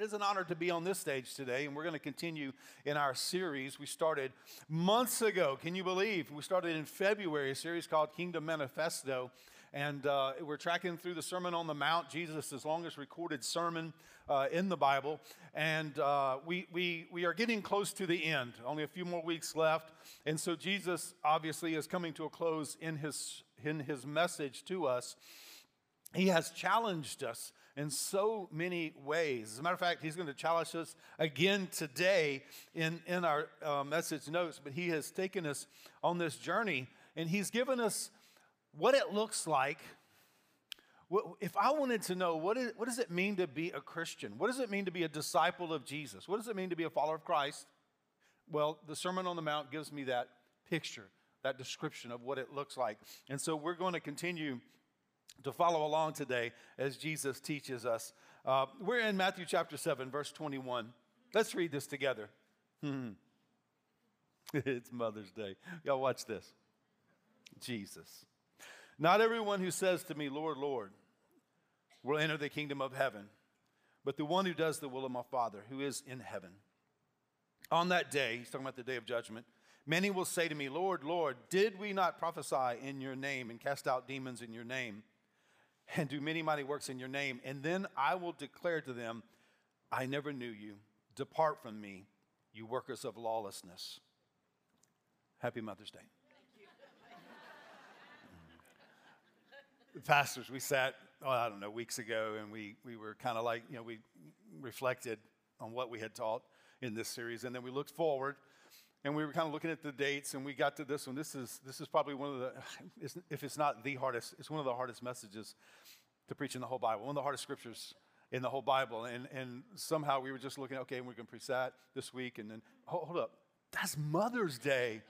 it is an honor to be on this stage today, and we're going to continue in our series we started months ago. Can you believe? We started in February, a series called Kingdom Manifesto, and uh, we're tracking through the Sermon on the Mount, Jesus' longest recorded sermon uh, in the Bible. And uh, we, we, we are getting close to the end, only a few more weeks left. And so Jesus obviously is coming to a close in his, in his message to us. He has challenged us in so many ways. As a matter of fact, he's going to challenge us again today in, in our uh, message notes, but he has taken us on this journey and he's given us what it looks like. If I wanted to know what, is, what does it mean to be a Christian? What does it mean to be a disciple of Jesus? What does it mean to be a follower of Christ? Well, the Sermon on the Mount gives me that picture, that description of what it looks like. And so we're going to continue to follow along today as Jesus teaches us. Uh, we're in Matthew chapter 7, verse 21. Let's read this together. Hmm. it's Mother's Day. Y'all watch this. Jesus. Not everyone who says to me, Lord, Lord, will enter the kingdom of heaven, but the one who does the will of my Father who is in heaven. On that day, he's talking about the day of judgment, many will say to me, Lord, Lord, did we not prophesy in your name and cast out demons in your name and do many mighty works in your name? And then I will declare to them, I never knew you. Depart from me, you workers of lawlessness. Happy Mother's Day. The pastors, we sat, oh, I don't know, weeks ago, and we, we were kind of like, you know, we reflected on what we had taught in this series, and then we looked forward, and we were kind of looking at the dates, and we got to this one. This is, this is probably one of the, if it's not the hardest, it's one of the hardest messages to preach in the whole Bible, one of the hardest scriptures in the whole Bible. And, and somehow we were just looking, okay, we're going to preach that this week, and then, hold, hold up, that's Mother's Day.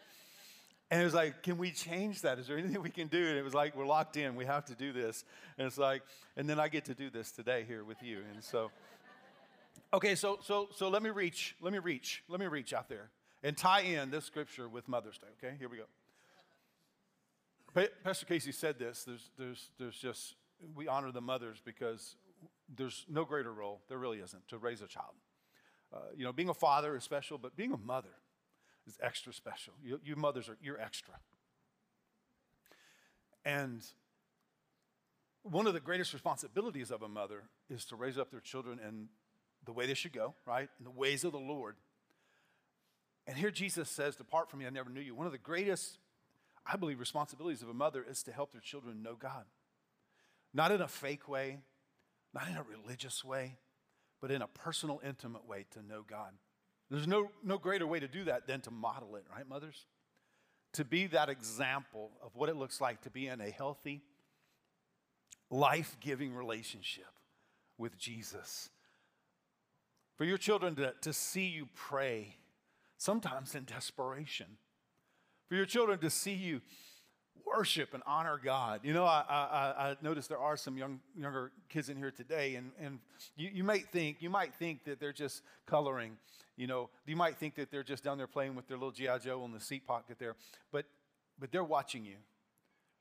And it was like, can we change that? Is there anything we can do? And it was like, we're locked in. We have to do this. And it's like, and then I get to do this today here with you. And so, okay, so so so let me reach, let me reach, let me reach out there and tie in this scripture with Mother's Day. Okay, here we go. Pastor Casey said this. There's there's there's just we honor the mothers because there's no greater role there really isn't to raise a child. Uh, you know, being a father is special, but being a mother is extra special. You, you mothers are, you're extra. And one of the greatest responsibilities of a mother is to raise up their children in the way they should go, right? In the ways of the Lord. And here Jesus says, Depart from me, I never knew you. One of the greatest, I believe, responsibilities of a mother is to help their children know God. Not in a fake way, not in a religious way, but in a personal, intimate way to know God. There's no, no greater way to do that than to model it, right, mothers? To be that example of what it looks like to be in a healthy, life giving relationship with Jesus. For your children to, to see you pray, sometimes in desperation. For your children to see you worship and honor God. You know, I, I, I noticed there are some young, younger kids in here today, and, and you, you might think you might think that they're just coloring. You know, you might think that they're just down there playing with their little GI Joe in the seat pocket there, but but they're watching you.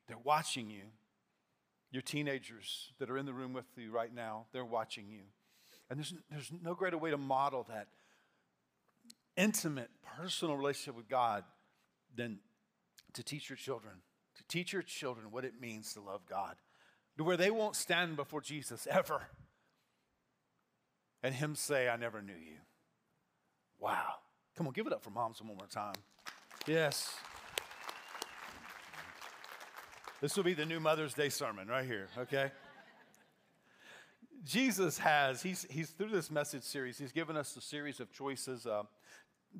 They're watching you. Your teenagers that are in the room with you right now, they're watching you, and there's there's no greater way to model that intimate, personal relationship with God than to teach your children to teach your children what it means to love God, to where they won't stand before Jesus ever and Him say, I never knew you. Wow. Come on, give it up for moms one more time. Yes. This will be the new Mother's Day sermon right here, okay? Jesus has, he's, he's through this message series, he's given us a series of choices uh,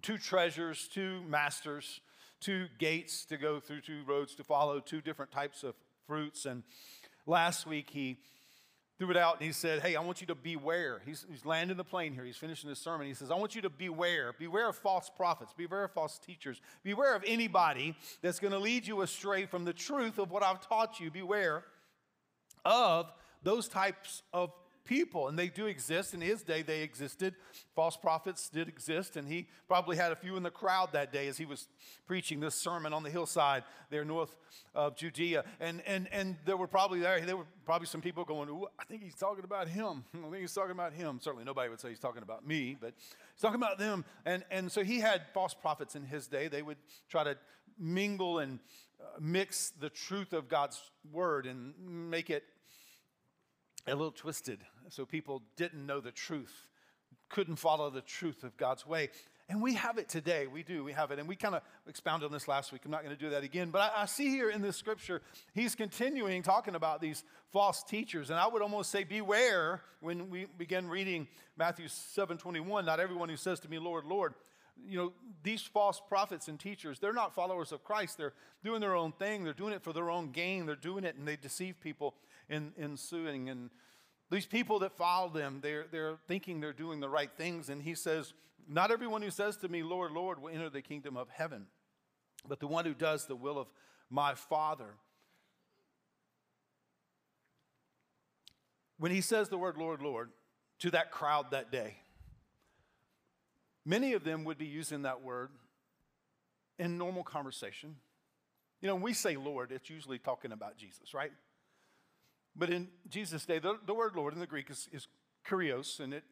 two treasures, two masters, two gates to go through, two roads to follow, two different types of fruits. And last week he threw it out and he said, Hey, I want you to beware. He's, he's landing the plane here. He's finishing his sermon. He says, I want you to beware. Beware of false prophets. Beware of false teachers. Beware of anybody that's going to lead you astray from the truth of what I've taught you. Beware of those types of people, and they do exist. In his day, they existed. False prophets did exist, and he probably had a few in the crowd that day as he was preaching this sermon on the hillside there north of Judea. And, and, and there were probably there, there were probably some people going, Ooh, I think he's talking about him. I think he's talking about him. Certainly nobody would say he's talking about me, but he's talking about them. And, and so he had false prophets in his day. They would try to mingle and uh, mix the truth of God's word and make it a little twisted so people didn't know the truth, couldn't follow the truth of God's way. And we have it today. We do. We have it. And we kind of expounded on this last week. I'm not going to do that again. But I, I, see here in this scripture, he's continuing talking about these false teachers. And I would almost say, beware when we begin reading Matthew 7 21. Not everyone who says to me, Lord, Lord. You know, these false prophets and teachers, they're not followers of Christ. They're doing their own thing. They're doing it for their own gain. They're doing it and they deceive people in, in suing. And these people that follow them, they're, they're thinking they're doing the right things. And he says, Not everyone who says to me, Lord, Lord, will enter the kingdom of heaven, but the one who does the will of my Father. When he says the word Lord, Lord to that crowd that day, many of them would be using that word in normal conversation. You know, when we say Lord, it's usually talking about Jesus, right? But in Jesus' day, the, the word Lord in the Greek is, is kurios, and it,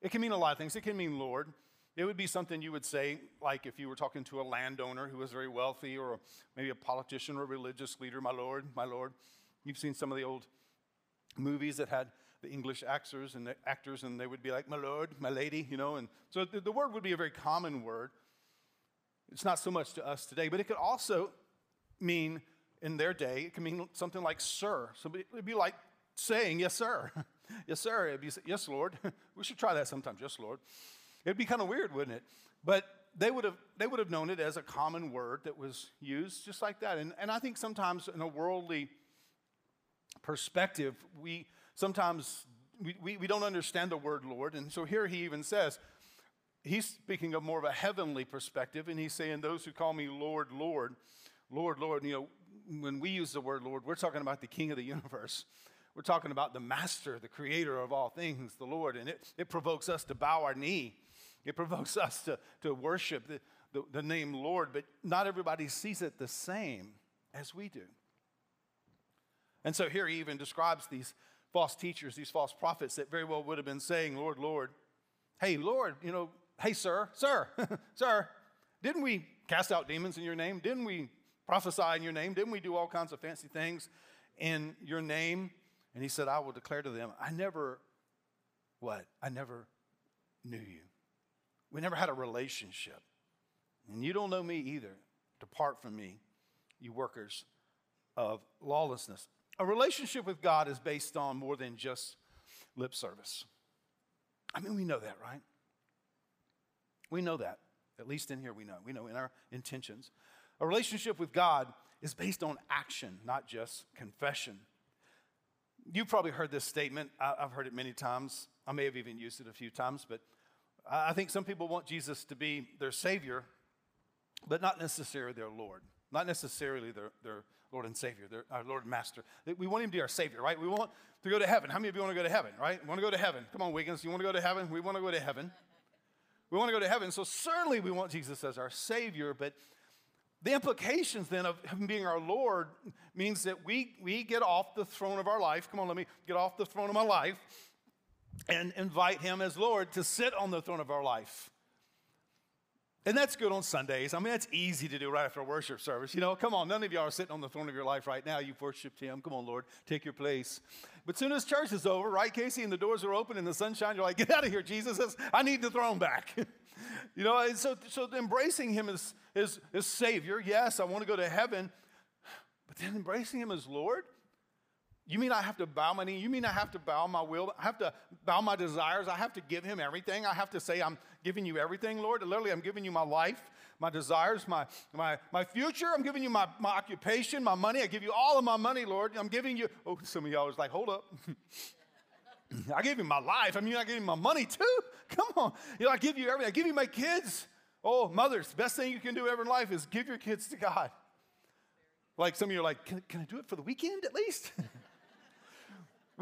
it can mean a lot of things. It can mean Lord. It would be something you would say, like if you were talking to a landowner who was very wealthy, or maybe a politician or a religious leader, my Lord, my Lord. You've seen some of the old movies that had the English actors and the actors, and they would be like, my Lord, my lady, you know. And so the, the word would be a very common word. It's not so much to us today, but it could also mean in their day, it can mean something like sir. It'd be like saying, yes, sir. yes, sir. It'd be, yes, Lord. we should try that sometimes. Yes, Lord. It'd be kind of weird, wouldn't it? But they would have they would have known it as a common word that was used just like that. And, and I think sometimes in a worldly perspective, we sometimes we, we, we don't understand the word Lord. And so here he even says, he's speaking of more of a heavenly perspective, and he's saying, Those who call me Lord, Lord, Lord, Lord, you know, when we use the word Lord, we're talking about the King of the universe. We're talking about the Master, the Creator of all things, the Lord. And it, it provokes us to bow our knee. It provokes us to, to worship the, the, the name Lord, but not everybody sees it the same as we do. And so here he even describes these false teachers, these false prophets that very well would have been saying, Lord, Lord. Hey, Lord, you know, hey, sir, sir, sir, didn't we cast out demons in your name? Didn't we prophesy in your name? Didn't we do all kinds of fancy things in your name? And he said, I will declare to them, I never, what? I never knew you. We never had a relationship. And you don't know me either. Depart from me, you workers of lawlessness. A relationship with God is based on more than just lip service. I mean, we know that, right? We know that. At least in here, we know. We know in our intentions. A relationship with God is based on action, not just confession. You've probably heard this statement. I've heard it many times. I may have even used it a few times, but I think some people want Jesus to be their Savior, but not necessarily their Lord. Not necessarily their, their Lord and Savior, their our Lord and Master. We want Him to be our Savior, right? We want to go to heaven. How many of you want to go to heaven, right? We Want to go to heaven? Come on, Wiggins. You want to go to heaven? We want to go to heaven. We want to go to heaven. So certainly we want Jesus as our Savior, but the implications then of him being our Lord means that we, we get off the throne of our life. Come on, let me get off the throne of my life and invite him as Lord to sit on the throne of our life. And that's good on Sundays. I mean, that's easy to do right after a worship service. You know, come on, none of y'all are sitting on the throne of your life right now. You've worshiped him. Come on, Lord, take your place. But soon as church is over, right, Casey, and the doors are open and the sunshine, you're like, get out of here, Jesus. I need the throne back. you know, and so, so embracing him as, as, as Savior, yes, I want to go to heaven, but then embracing him as Lord, you mean I have to bow my knee? You mean I have to bow my will? I have to bow my desires? I have to give him everything? I have to say, I'm giving you everything, Lord? Literally, I'm giving you my life, my desires, my, my, my future. I'm giving you my, my occupation, my money. I give you all of my money, Lord. I'm giving you. Oh, some of y'all was like, hold up. I give you my life. I mean, I give you my money too. Come on. You know, I give you everything. I give you my kids. Oh, mothers, best thing you can do ever in life is give your kids to God. Like some of you are like, can, can I do it for the weekend at least?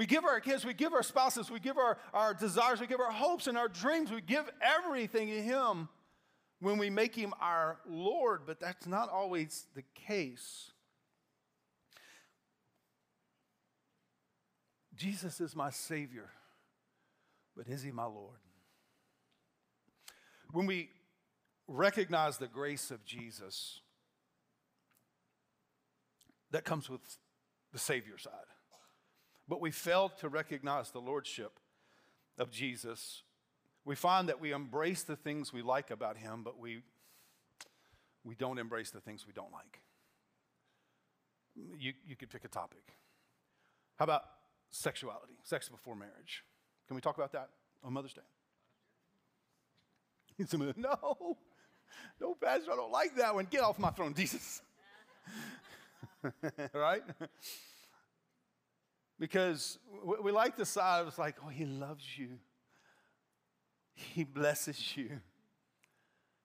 We give our kids, we give our spouses, we give our, our desires, we give our hopes and our dreams, we give everything to Him when we make Him our Lord, but that's not always the case. Jesus is my Savior, but is He my Lord? When we recognize the grace of Jesus, that comes with the Savior side. But we fail to recognize the Lordship of Jesus. We find that we embrace the things we like about Him, but we, we don't embrace the things we don't like. You, you could pick a topic. How about sexuality, sex before marriage? Can we talk about that on Mother's Day? no, no, Pastor, I don't like that one. Get off my throne, Jesus. right? because we like the side, of it's like, oh, he loves you. He blesses you.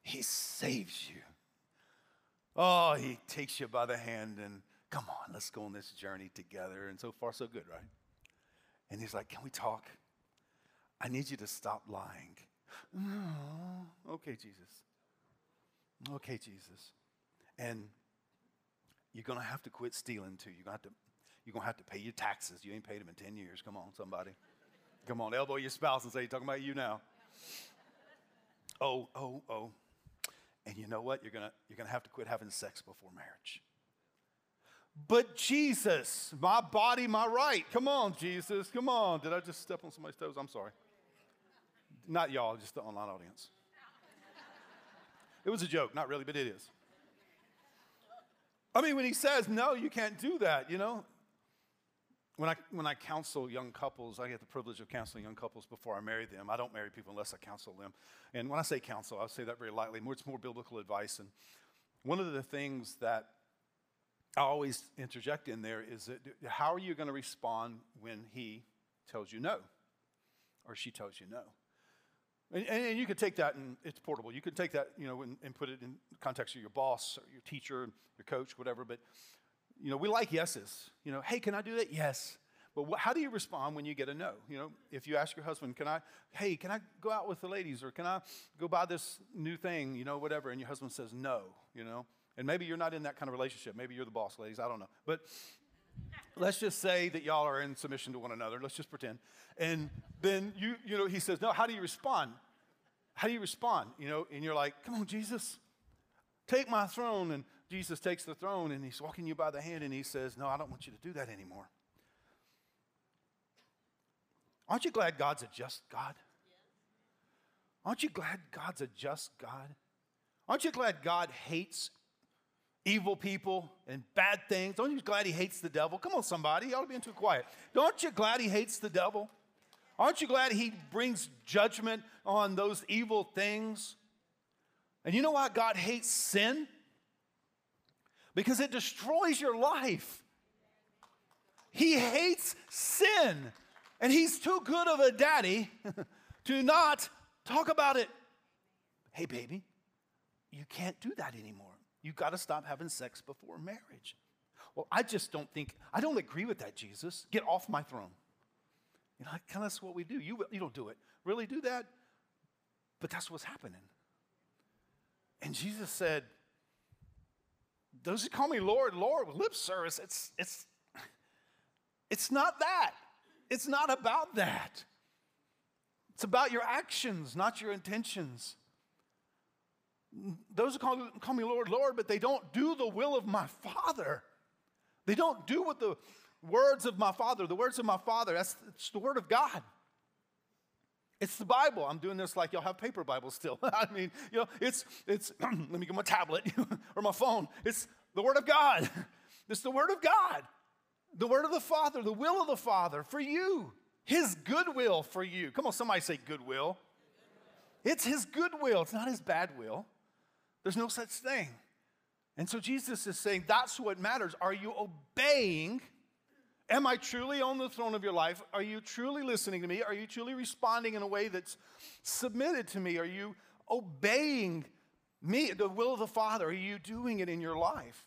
He saves you. Oh, he takes you by the hand and come on, let's go on this journey together. And so far, so good, right? And he's like, Can we talk? I need you to stop lying. Oh, okay, Jesus. Okay, Jesus. And you're going to have to quit stealing too. You're going to have to, you're to, have to pay your taxes. You ain't paid them in 10 years. Come on, somebody. Come on, elbow your spouse and say, You're talking about you now. Oh, oh, oh. And you know what? You're going you're going to have to quit having sex before marriage. But Jesus, my body, my right. Come on, Jesus. Come on. Did I just step on somebody's toes? I'm sorry. Not y'all, just the online audience. It was a joke, not really, but it is. I mean, when he says, no, you can't do that, you know? When I, when I counsel young couples, I get the privilege of counseling young couples before I marry them. I don't marry people unless I counsel them. And when I say counsel, I say that very lightly. It's more biblical advice. And one of the things that I always interject in there is that how are you going to respond when he tells you no or she tells you no? And, and, you could take that and it's portable. You could take that, you know, and, and, put it in context of your boss or your teacher, your coach, whatever. But, you know, we like yeses. You know, hey, can I do that? Yes. But how do you respond when you get a no? You know, if you ask your husband, can I, hey, can I go out with the ladies or can I go buy this new thing, you know, whatever, and your husband says no, you know, and maybe you're not in that kind of relationship. Maybe you're the boss, ladies. I don't know. But let's just say that y'all are in submission to one another. Let's just pretend. And then you, you know, he says, No, how do you respond? How do you respond? You know, and you're like, Come on, Jesus, take my throne. And Jesus takes the throne and he's walking you by the hand and he says, No, I don't want you to do that anymore. Aren't you glad God's a just God? Aren't you glad God's a just God? Aren't you glad God hates evil people and bad things. Don't you glad he hates the devil? Come on, somebody. You ought to be too quiet. Don't you glad he hates the devil? Aren't you glad he brings judgment on those evil things? And you know why God hates sin? Because it destroys your life. He hates sin. And he's too good of a daddy to not talk about it. Hey, baby, you can't do that anymore. You've got to stop having sex before marriage. Well, I just don't think, I don't agree with that, Jesus. Get off my throne. You know, kind of that's what we do. You, you don't do it. Really do that? But that's what's happening. And Jesus said, those who call me Lord, Lord, with lip service, it's, it's, it's not that. It's not about that. It's about your actions, not your intentions. Those who call, call me Lord, Lord, but they don't do the will of my Father. They don't do what the words of my Father, the words of my Father, that's it's the Word of God. It's the Bible. I'm doing this like y'all have paper Bibles still. I mean, you know, it's, it's let me get my tablet or my phone. It's the Word of God. It's the Word of God. The Word of the Father, the will of the Father for you. His goodwill for you. Come on, somebody say goodwill. It's His goodwill, it's not His bad will. There's no such thing. And so Jesus is saying that's what matters. Are you obeying? Am I truly on the throne of your life? Are you truly listening to me? Are you truly responding in a way that's submitted to me? Are you obeying me, the will of the Father? Are you doing it in your life?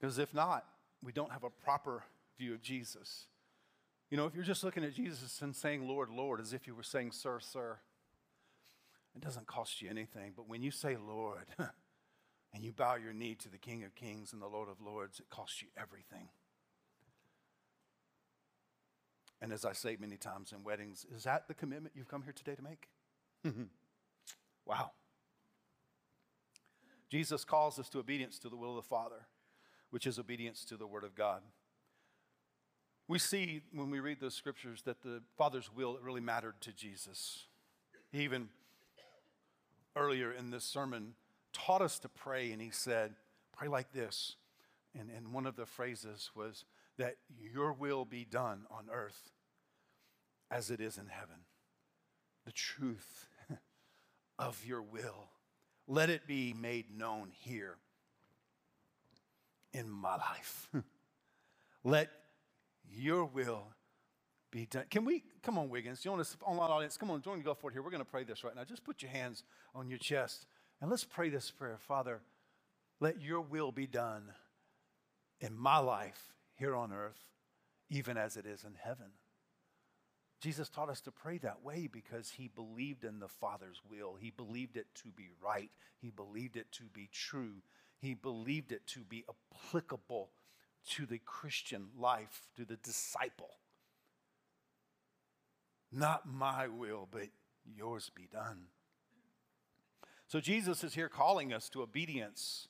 Because if not, we don't have a proper view of Jesus. You know, if you're just looking at Jesus and saying, Lord, Lord, as if you were saying, Sir, Sir, it doesn't cost you anything. But when you say, Lord, and you bow your knee to the King of Kings and the Lord of Lords, it costs you everything. And as I say many times in weddings, is that the commitment you've come here today to make? wow. Jesus calls us to obedience to the will of the Father, which is obedience to the Word of God. We see when we read those scriptures that the Father's will really mattered to Jesus. He even earlier in this sermon taught us to pray, and he said, Pray like this. And, and one of the phrases was that your will be done on earth as it is in heaven. The truth of your will. Let it be made known here in my life. Let your will be done. Can we, come on, Wiggins, you want to, online audience, come on, join me, go for it here. We're going to pray this right now. Just put your hands on your chest and let's pray this prayer. Father, let your will be done in my life here on earth, even as it is in heaven. Jesus taught us to pray that way because he believed in the Father's will. He believed it to be right. He believed it to be true. He believed it to be applicable to the Christian life, to the disciple. Not my will, but yours be done. So Jesus is here calling us to obedience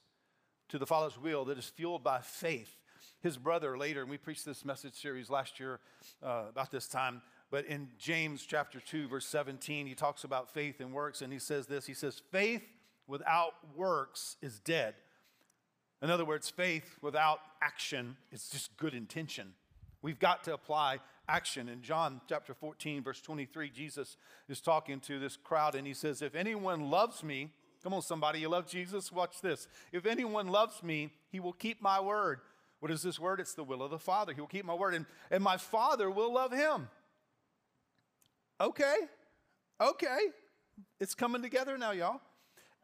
to the Father's will that is fueled by faith. His brother later, and we preached this message series last year uh, about this time, but in James chapter 2, verse 17, he talks about faith and works, and he says this He says, Faith without works is dead. In other words, faith without action is just good intention. We've got to apply action. In John chapter 14, verse 23, Jesus is talking to this crowd and he says, If anyone loves me, come on, somebody, you love Jesus? Watch this. If anyone loves me, he will keep my word. What is this word? It's the will of the Father. He will keep my word, and, and my Father will love him. Okay, okay. It's coming together now, y'all.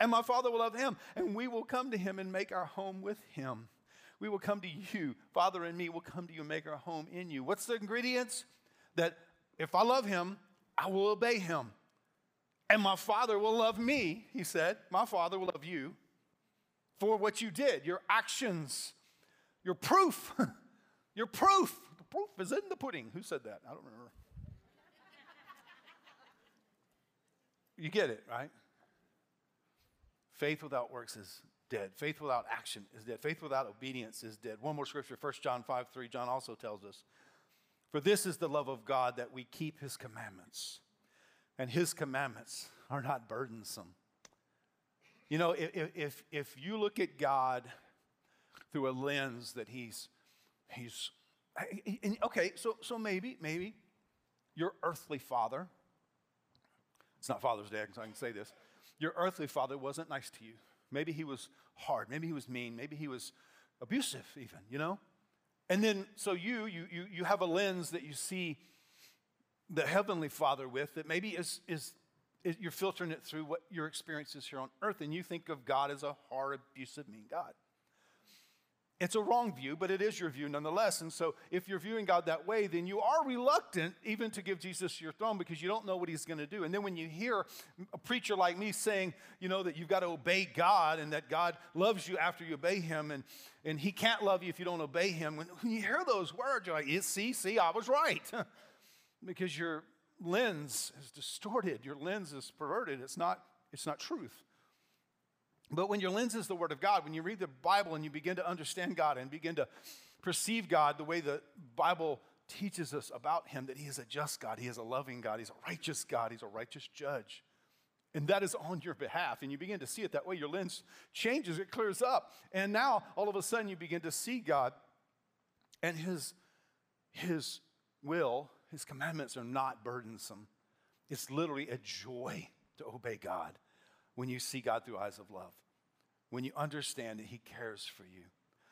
And my Father will love him, and we will come to him and make our home with him. We will come to you, Father and me will come to you and make our home in you. What's the ingredients? That if I love him, I will obey him. And my Father will love me, he said. My Father will love you for what you did, your actions, your proof. your proof. The proof is in the pudding. Who said that? I don't remember. you get it, right? Faith without works is dead. Faith without action is dead. Faith without obedience is dead. One more scripture, 1 John 5 3. John also tells us, For this is the love of God that we keep his commandments, and his commandments are not burdensome. You know, if, if, if you look at God through a lens that he's, he's, okay, so, so maybe, maybe your earthly father, it's not Father's Day, so I can say this your earthly father wasn't nice to you. Maybe he was hard. Maybe he was mean. Maybe he was abusive, even, you know? And then, so you, you, you, you have a lens that you see the Heavenly Father with that maybe is, is, is you're filtering it through what your experience is here on earth, and you think of God as a hard, abusive, mean God. It's a wrong view, but it is your view nonetheless. And so, if you're viewing God that way, then you are reluctant even to give Jesus your throne because you don't know what he's going to do. And then, when you hear a preacher like me saying, you know, that you've got to obey God and that God loves you after you obey him, and, and he can't love you if you don't obey him, when, when you hear those words, you're like, see, see, I was right. because your lens is distorted, your lens is perverted. It's not, it's not truth. But when your lens is the Word of God, when you read the Bible and you begin to understand God and begin to perceive God the way the Bible teaches us about Him, that He is a just God, He is a loving God, He's a righteous God, He's a righteous judge. And that is on your behalf. And you begin to see it that way. Your lens changes, it clears up. And now, all of a sudden, you begin to see God and His, his will, His commandments are not burdensome. It's literally a joy to obey God when you see God through eyes of love when you understand that He cares for you.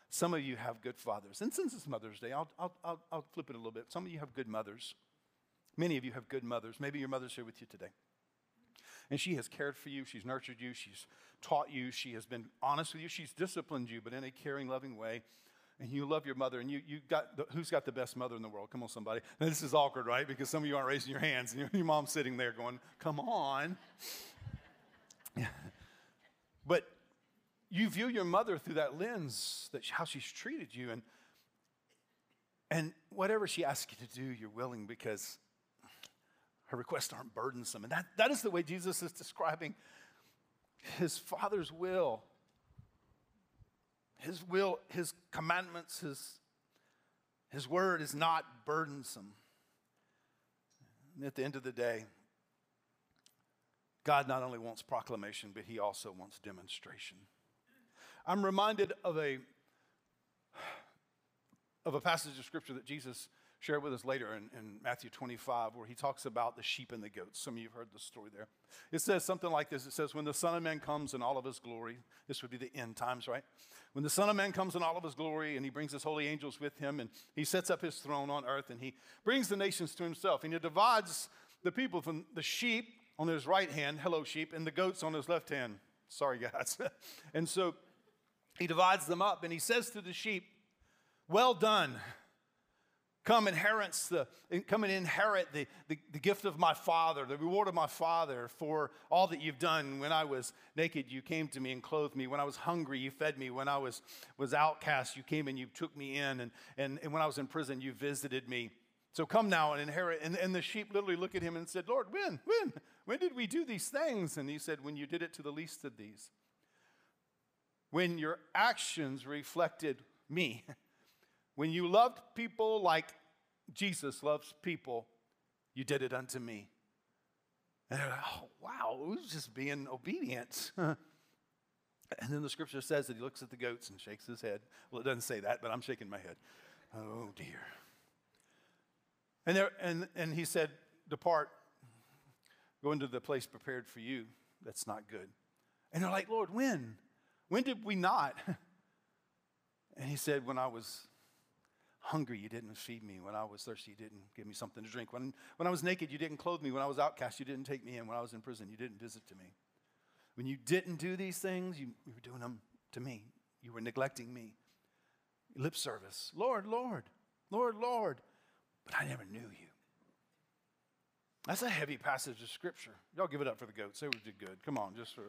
Some of you have good fathers. And since it's Mother's Day, I'll, I'll, I'll, flip it a little bit. Some of you have good mothers. Many of you have good mothers. Maybe your mother's here with you today. And she has cared for you, she's nurtured you, she's taught you, she has been honest with you, she's disciplined you, but in a caring, loving way. and you love your mother, and you, you got the, who's got the best mother in the world? Come on, somebody. Now, this is awkward, right? Because some of you aren't raising your hands, and your, your mom's sitting there going, "Come on." but you view your mother through that lens, that how she's treated you, and and whatever she asks you to do, you're willing because her requests aren't burdensome. And that, that is the way Jesus is describing his Father's will. His will, his commandments, his, his word is not burdensome. And at the end of the day, God not only wants proclamation, but he also wants demonstration. I'm reminded of a of a passage of scripture that Jesus shared with us later in, in, Matthew 25, where he talks about the sheep and the goats. Some of you have heard the story there. It says something like this It says, When the Son of Man comes in all of his glory, this would be the end times, right? When the Son of Man comes in all of his glory and he brings his holy angels with him and he sets up his throne on earth and he brings the nations to himself and he divides the people from the sheep on his right hand, hello sheep, and the goats on his left hand. Sorry, guys. and so he divides them up and he says to the sheep, well done. Come inherit the come and inherit the, the, the, gift of my father, the reward of my father for all that you've done. When I was naked, you came to me and clothed me. When I was hungry, you fed me. When I was, was outcast, you came and you took me in. And, and, and when I was in prison, you visited me. So come now and inherit. And, and the sheep literally looked at him and said, Lord, when? When? When did we do these things? And he said, When you did it to the least of these. When your actions reflected me. When you loved people like Jesus loves people, you did it unto me. And they're like, oh, wow, it was just being obedient. and then the scripture says that he looks at the goats and shakes his head. Well, it doesn't say that, but I'm shaking my head. Oh, dear. And, there, and, and he said, Depart, go into the place prepared for you. That's not good. And they're like, Lord, when? When did we not? And he said, When I was hungry, you didn't feed me. When I was thirsty, you didn't give me something to drink. When, when I was naked, you didn't clothe me. When I was outcast, you didn't take me in. When I was in prison, you didn't visit to me. When you didn't do these things, you, you were doing them to me. You were neglecting me. Lip service. Lord, Lord, Lord, Lord. But I never knew you. That's a heavy passage of scripture. Y'all give it up for the goats. They did good. Come on, just for.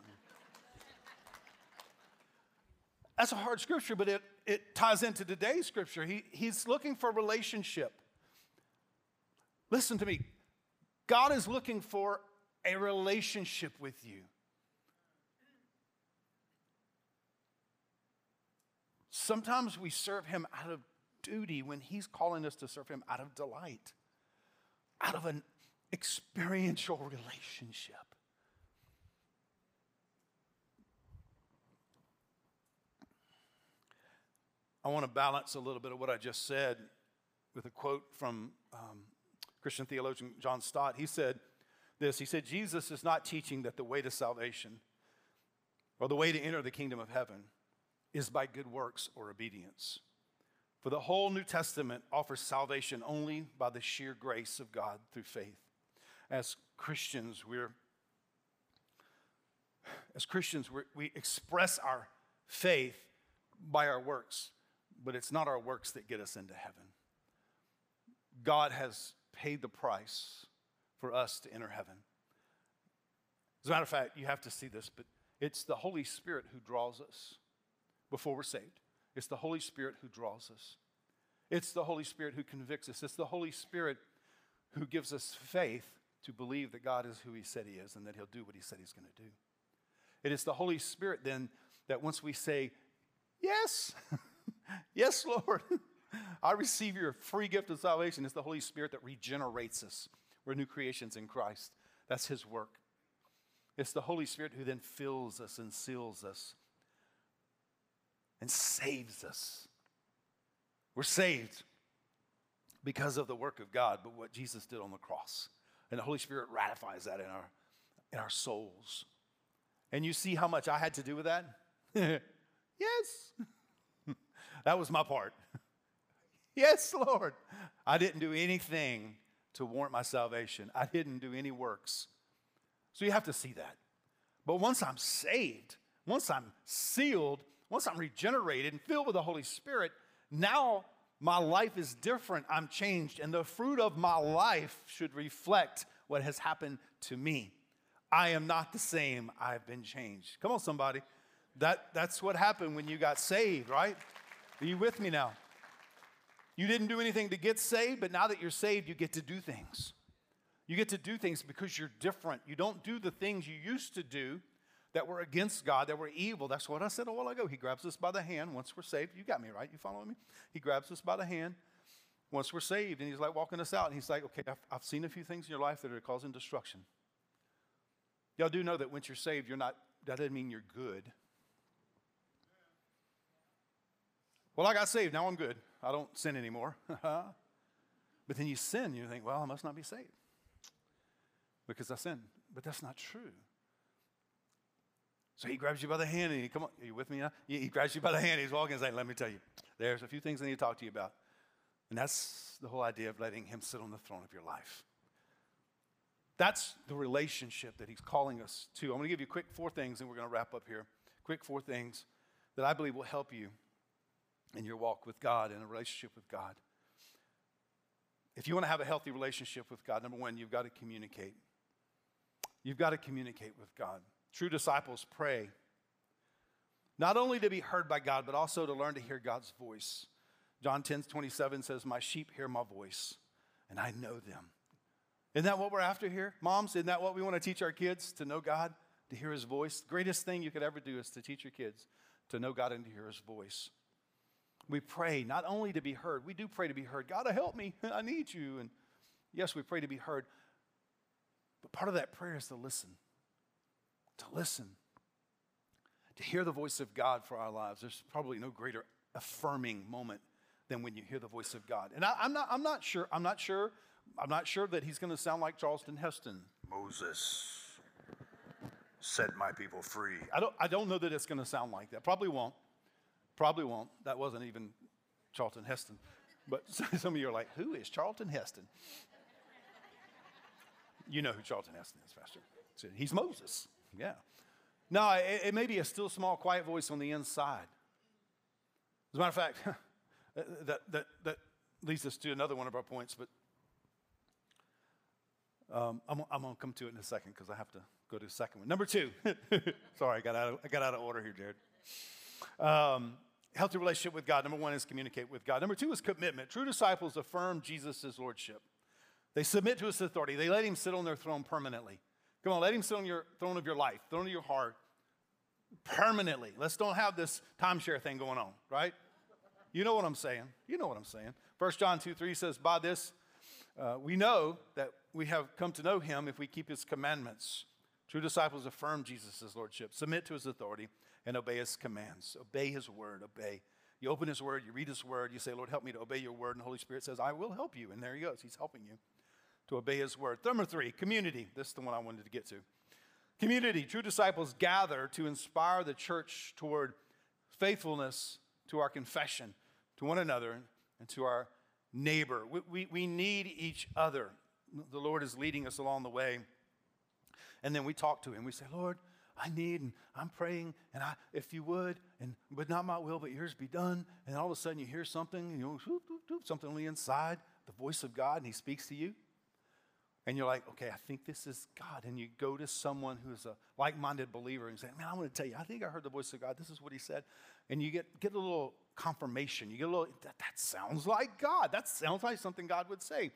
That's a hard scripture, but it, it ties into today's scripture. He, he's looking for relationship. Listen to me. God is looking for a relationship with you. Sometimes we serve him out of duty when he's calling us to serve him out of delight, out of an experiential relationship. I want to balance a little bit of what I just said with a quote from um, Christian theologian John Stott. He said this He said, Jesus is not teaching that the way to salvation or the way to enter the kingdom of heaven is by good works or obedience. For the whole New Testament offers salvation only by the sheer grace of God through faith. As Christians, we're as Christians, we we express our faith by our works but it's not our works that get us into heaven. God has paid the price for us to enter heaven. As a matter of fact, you have to see this, but it's the Holy Spirit who draws us before we're saved. It's the Holy Spirit who draws us. It's the Holy Spirit who convicts us. It's the Holy Spirit who gives us faith to believe that God is who He said He is and that He'll do what He said He's going to do. It is the Holy Spirit then that once we say, Yes, yes, Lord. I receive your free gift of salvation. It's the Holy Spirit that regenerates us. We're new creations in Christ. That's His work. It's the Holy Spirit who then fills us and seals us and saves us. We're saved because of the work of God, but what Jesus did on the cross. And the Holy Spirit ratifies that in our, in our souls. And you see how much I had to do with that? yes. That was my part. yes, Lord. I didn't do anything to warrant my salvation, I didn't do any works. So you have to see that. But once I'm saved, once I'm sealed, once I'm regenerated and filled with the Holy Spirit, now my life is different. I'm changed. And the fruit of my life should reflect what has happened to me. I am not the same. I've been changed. Come on, somebody. That, that's what happened when you got saved, right? Are you with me now? You didn't do anything to get saved, but now that you're saved, you get to do things. You get to do things because you're different. You don't do the things you used to do that were against God, that were evil. That's what I said a while ago. He grabs us by the hand once we're saved. You got me, right? You following me? He grabs us by the hand once we're saved, and he's like walking us out, and he's like, okay, I've, I've seen a few things in your life that are causing destruction. Y'all do know that once you're saved, you're not, that doesn't mean you're good. Well, I got saved, now I'm good. I don't sin anymore. but then you sin, you think, well, I must not be saved because I sin. But that's not true. So he grabs you by the hand and he, come on, are you with me now? He grabs you by the hand, he's walking and saying, let me tell you, there's a few things I need to talk to you about. And that's the whole idea of letting him sit on the throne of your life. That's the relationship that he's calling us to. I'm going to give you quick four things and we're going to wrap up here. Quick four things that I believe will help you in your walk with God and a relationship with God. If you want to have a healthy relationship with God, number one, you've got to communicate. You've got to communicate with God. True disciples pray not only to be heard by God, but also to learn to hear God's voice. John 10 27 says, My sheep hear my voice, and I know them. Isn't that what we're after here? Moms, isn't that what we want to teach our kids? To know God, to hear his voice? The greatest thing you could ever do is to teach your kids to know God and to hear his voice. We pray not only to be heard, we do pray to be heard. God, help me. I need you. And yes, we pray to be heard. But part of that prayer is to listen. Listen. To hear the voice of God for our lives. There's probably no greater affirming moment than when you hear the voice of God. And I, am not, I'm not sure, I'm not sure, I'm not sure that he's going to sound like Charlton Heston. Moses set my people free. I don't, I don't know that it's going to sound like that. Probably won't. Probably won't. That wasn't even Charlton Heston. But some of you are like, who is Charlton Heston? You know who Charlton Heston is, Pastor. He's Moses. Yeah. No, it, it may be a still small, quiet voice on the inside. As a matter of fact, that, that, that leads us to another one of our points, but um, I'm, I'm going to come to it in a second because I have to go to the second one. Number two. Sorry, I got, out of, I got out of order here, Jared. Um, healthy relationship with God. Number one is communicate with God. Number two is commitment. True disciples affirm Jesus' lordship. They submit to his authority. They let him sit on their throne permanently. Come on, let him sit on your throne of your life, throne of your heart, permanently. Let's don't have this timeshare thing going on, right? You know what I'm saying. You know what I'm saying. 1 John 2 3 says, By this uh, we know that we have come to know him if we keep his commandments. True disciples affirm Jesus' lordship, submit to his authority, and obey his commands. Obey his word, obey. You open his word, you read his word, you say, Lord, help me to obey your word. And the Holy Spirit says, I will help you. And there he goes. He's helping you to obey his word. Number three, community. This is the one I wanted to get to. Community. True disciples gather to inspire the church toward faithfulness to our confession, to one another, and to our neighbor. We, we, we need each other. The Lord is leading us along the way. And then we talk to him. We say, Lord, I need, and I'm praying, and I, if you would, and but not my will, but yours be done. And all of a sudden you hear something, you know, something on the inside, the voice of God, and he speaks to you. And you're like, okay, I think this is God. And you go to someone who's a like minded believer and say, man, I want to tell you, I think I heard the voice of God. This is what he said. And you get, get a little confirmation. You get a little, that, that sounds like God. That sounds like something God would say.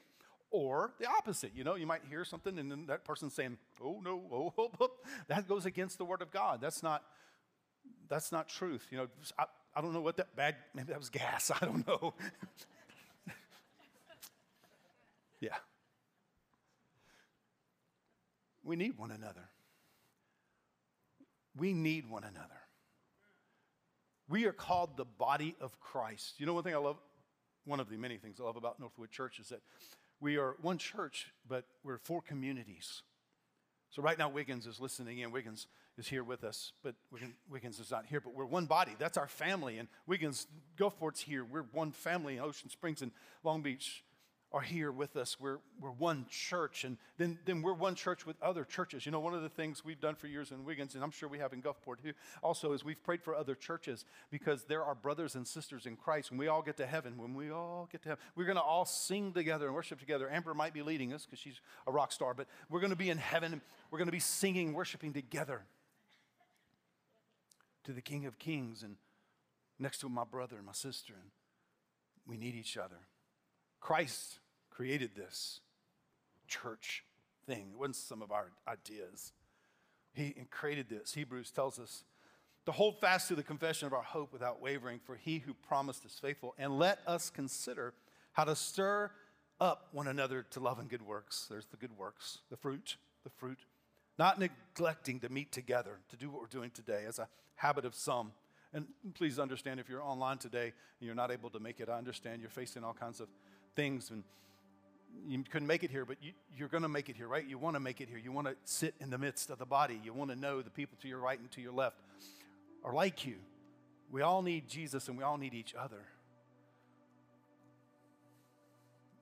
Or the opposite, you know, you might hear something and then that person's saying, oh no, oh, oh, oh. that goes against the word of God. That's not, that's not truth. You know, I, I don't know what that bad, maybe that was gas. I don't know. yeah. We need one another. We need one another. We are called the body of Christ. You know, one thing I love, one of the many things I love about Northwood Church is that we are one church, but we're four communities. So right now, Wiggins is listening in. Wiggins is here with us, but Wiggins is not here. But we're one body. That's our family. And Wiggins, Gulfport's here. We're one family in Ocean Springs and Long Beach are here with us. We're, we're one church, and then, then we're one church with other churches. You know, one of the things we've done for years in Wiggins, and I'm sure we have in Gulfport too, also is we've prayed for other churches because there are brothers and sisters in Christ. When we all get to heaven, when we all get to heaven, we're going to all sing together and worship together. Amber might be leading us because she's a rock star, but we're going to be in heaven and we're going to be singing, worshiping together to the King of Kings and next to my brother and my sister. And we need each other. Christ created this church thing. It wasn't some of our ideas. He created this. Hebrews tells us to hold fast to the confession of our hope without wavering, for he who promised is faithful. And let us consider how to stir up one another to love and good works. There's the good works, the fruit, the fruit. Not neglecting to meet together, to do what we're doing today as a habit of some. And please understand if you're online today and you're not able to make it, I understand you're facing all kinds of things and you couldn't make it here, but you, are going to make it here, right? You want to make it here. You want to sit in the midst of the body. You want to know the people to your right and to your left are like you. We all need Jesus and we all need each other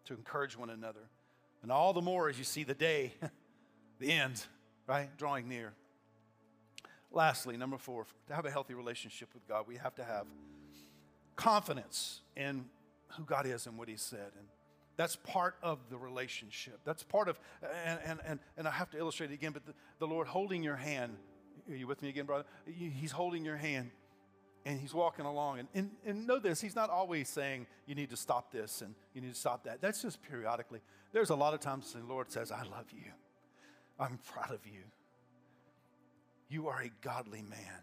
to encourage one another. And all the more as you see the day, the end, right, drawing near. Lastly, number four, to have a healthy relationship with God, we have to have confidence in who God is and what He said. And that's part of the relationship. That's part of, and, and, and, and I have to illustrate it again, but the, the Lord holding your hand. Are you with me again, brother? He's holding your hand and he's walking along. And, and, and know this, he's not always saying, you need to stop this and you need to stop that. That's just periodically. There's a lot of times the Lord says, I love you. I'm proud of you. You are a godly man.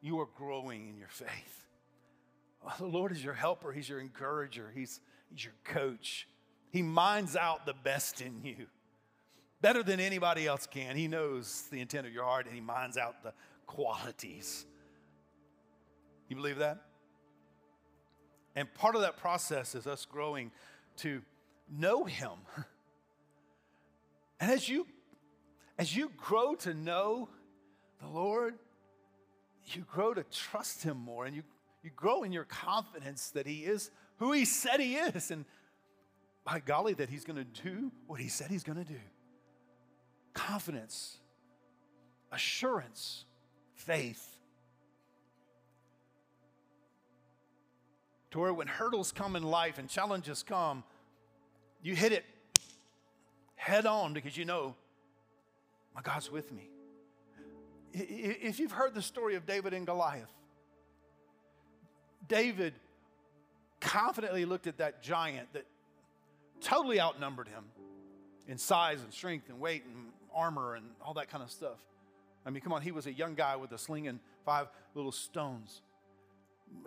You are growing in your faith. Oh, the Lord is your helper, He's your encourager, He's, he's your coach. He minds out the best in you better than anybody else can. He knows the intent of your heart and He minds out the qualities. You believe that? And part of that process is us growing to know Him. And as you as you grow to know the Lord, you grow to trust Him more and you, you grow in your confidence that He is who He said He is. And by golly, that He's going to do what He said He's going to do. Confidence, assurance, faith. To where when hurdles come in life and challenges come, you hit it head on because you know, my God's with me. If you've heard the story of David and Goliath, David confidently looked at that giant that totally outnumbered him in size and strength and weight and armor and all that kind of stuff. I mean, come on, he was a young guy with a sling and five little stones.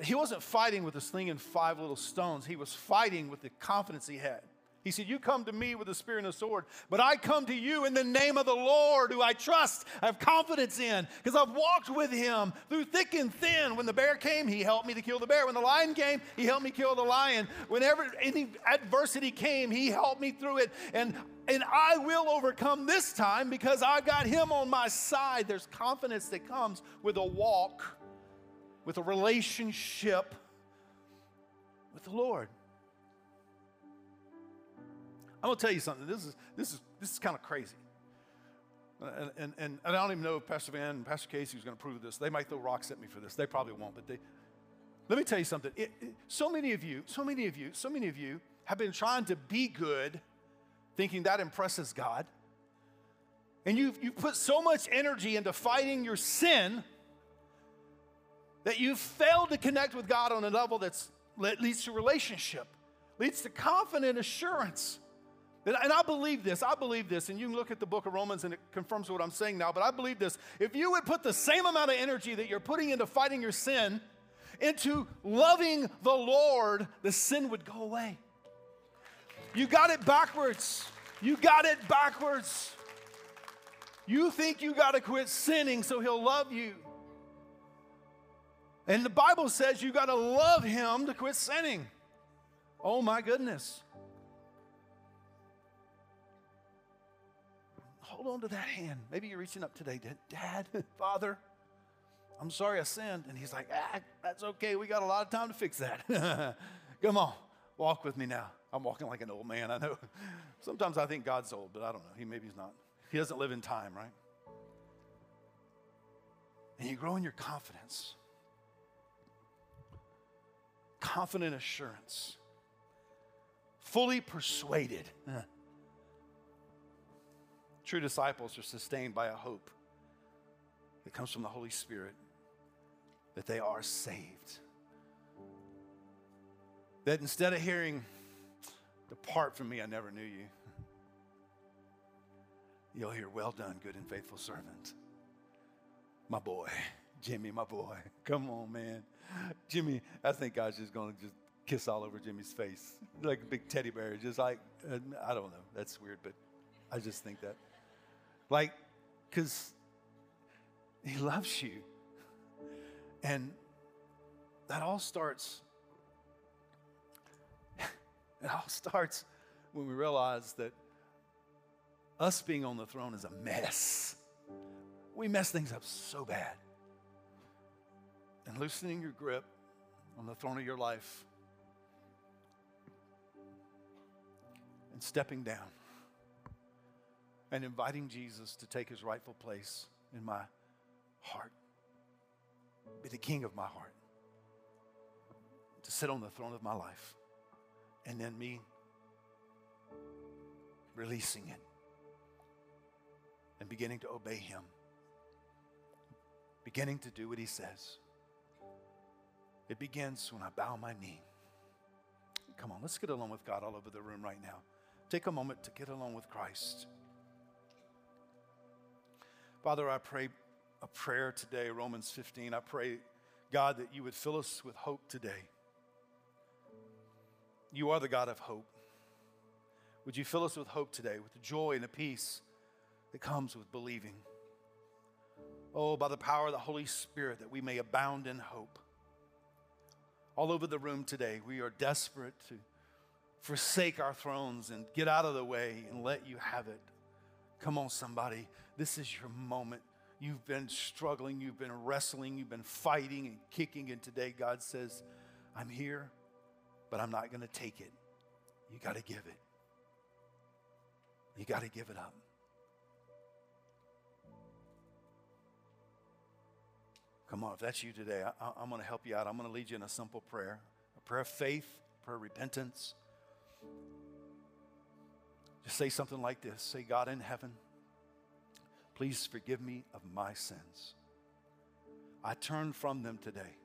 He wasn't fighting with a sling and five little stones, he was fighting with the confidence he had. He said, You come to me with a spear and a sword, but I come to you in the name of the Lord, who I trust, I have confidence in, because I've walked with him through thick and thin. When the bear came, he helped me to kill the bear. When the lion came, he helped me kill the lion. Whenever any adversity came, he helped me through it. And and I will overcome this time because I got him on my side. There's confidence that comes with a walk, with a relationship with the Lord. I'm gonna tell you something. This is this is this is kind of crazy. And, and, and I don't even know if Pastor Van and Pastor Casey was going to prove this. They might throw rocks at me for this. They probably won't, but they. Let me tell you something. It, it, so many of you, so many of you, so many of you have been trying to be good, thinking that impresses God. And you've, you've put so much energy into fighting your sin that you've failed to connect with God on a level that's, that leads to relationship, leads to confident assurance. And I believe this. I believe this. And you can look at the book of Romans and it confirms what I'm saying now. But I believe this. If you would put the same amount of energy that you're putting into fighting your sin into loving the Lord, the sin would go away. You got it backwards. You got it backwards. You think you got to quit sinning so he'll love you. And the Bible says you got to love him to quit sinning. Oh my goodness. Hold on to that hand. Maybe you're reaching up today, Dad, Father, I'm sorry I sinned. And he's like, ah, that's okay. We got a lot of time to fix that. Come on, walk with me now. I'm walking like an old man. I know. Sometimes I think God's old, but I don't know. He maybe he's not. He doesn't live in time, right? And you grow in your confidence. Confident assurance. Fully persuaded. True disciples are sustained by a hope that comes from the Holy Spirit that they are saved. That instead of hearing, Depart from me, I never knew you, you'll hear, Well done, good and faithful servant. My boy, Jimmy, my boy. Come on, man. Jimmy, I think God's just going to just kiss all over Jimmy's face like a big teddy bear. Just like, uh, I don't know. That's weird, but I just think that. Like, because he loves you. And that all starts, it all starts when we realize that us being on the throne is a mess. We mess things up so bad. And loosening your grip on the throne of your life and stepping down and inviting Jesus to take his rightful place in my heart, be the king of my heart, to sit on the throne of my life, and then me releasing it and beginning to obey him, beginning to do what he says. It begins when I bow my knee. Come on, let's get along with God all over the room right now. Take a moment to get along with Christ. Father, I pray a prayer today, Romans 15. I pray, God, that you would fill us with hope today. You are the God of hope. Would you fill us with hope today, with the joy and the peace that comes with believing? Oh, by the power of the Holy Spirit, that we may abound in hope. All over the room today, we are desperate to forsake our thrones and get out of the way and let you have it. Come on, somebody. This is your moment. You've been struggling, you've been wrestling, you've been fighting and kicking, and today God says, I'm here, but I'm not going to take it. You got to give it. You got to give it up. Come on, if that's you today, I, am going to help you out. I'm going to lead you in a simple prayer a prayer of faith, prayer of repentance. Just say something like this Say, God in heaven, Please forgive me of my sins. I turn from them today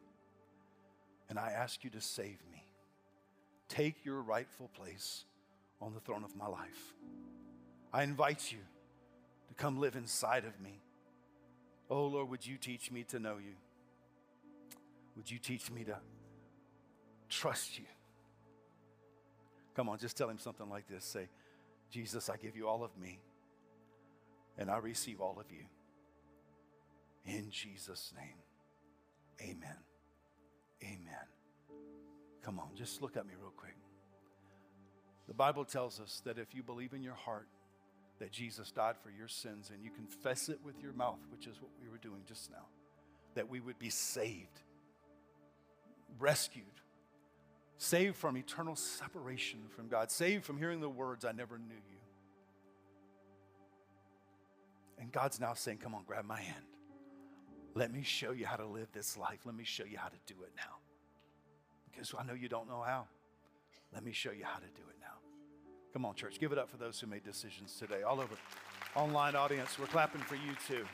and I ask you to save me. Take your rightful place on the throne of my life. I invite you to come live inside of me. Oh Lord, would you teach me to know you? Would you teach me to trust you? Come on, just tell him something like this. Say, Jesus, I give you all of me and I receive all of you. In Jesus' name, amen. Amen. Come on, just look at me real quick. The Bible tells us that if you believe in your heart that Jesus died for your sins and you confess it with your mouth, which is what we were doing just now, that we would be saved, rescued, saved from eternal separation from God, saved from hearing the words, I never knew you. And God's now saying, Come on, grab my hand. Let me show you how to live this life. Let me show you how to do it now. Because I know you don't know how. Let me show you how to do it now. Come on, church. Give it up for those who made decisions today. All over online audience, we're clapping for you too.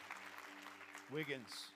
Wiggins.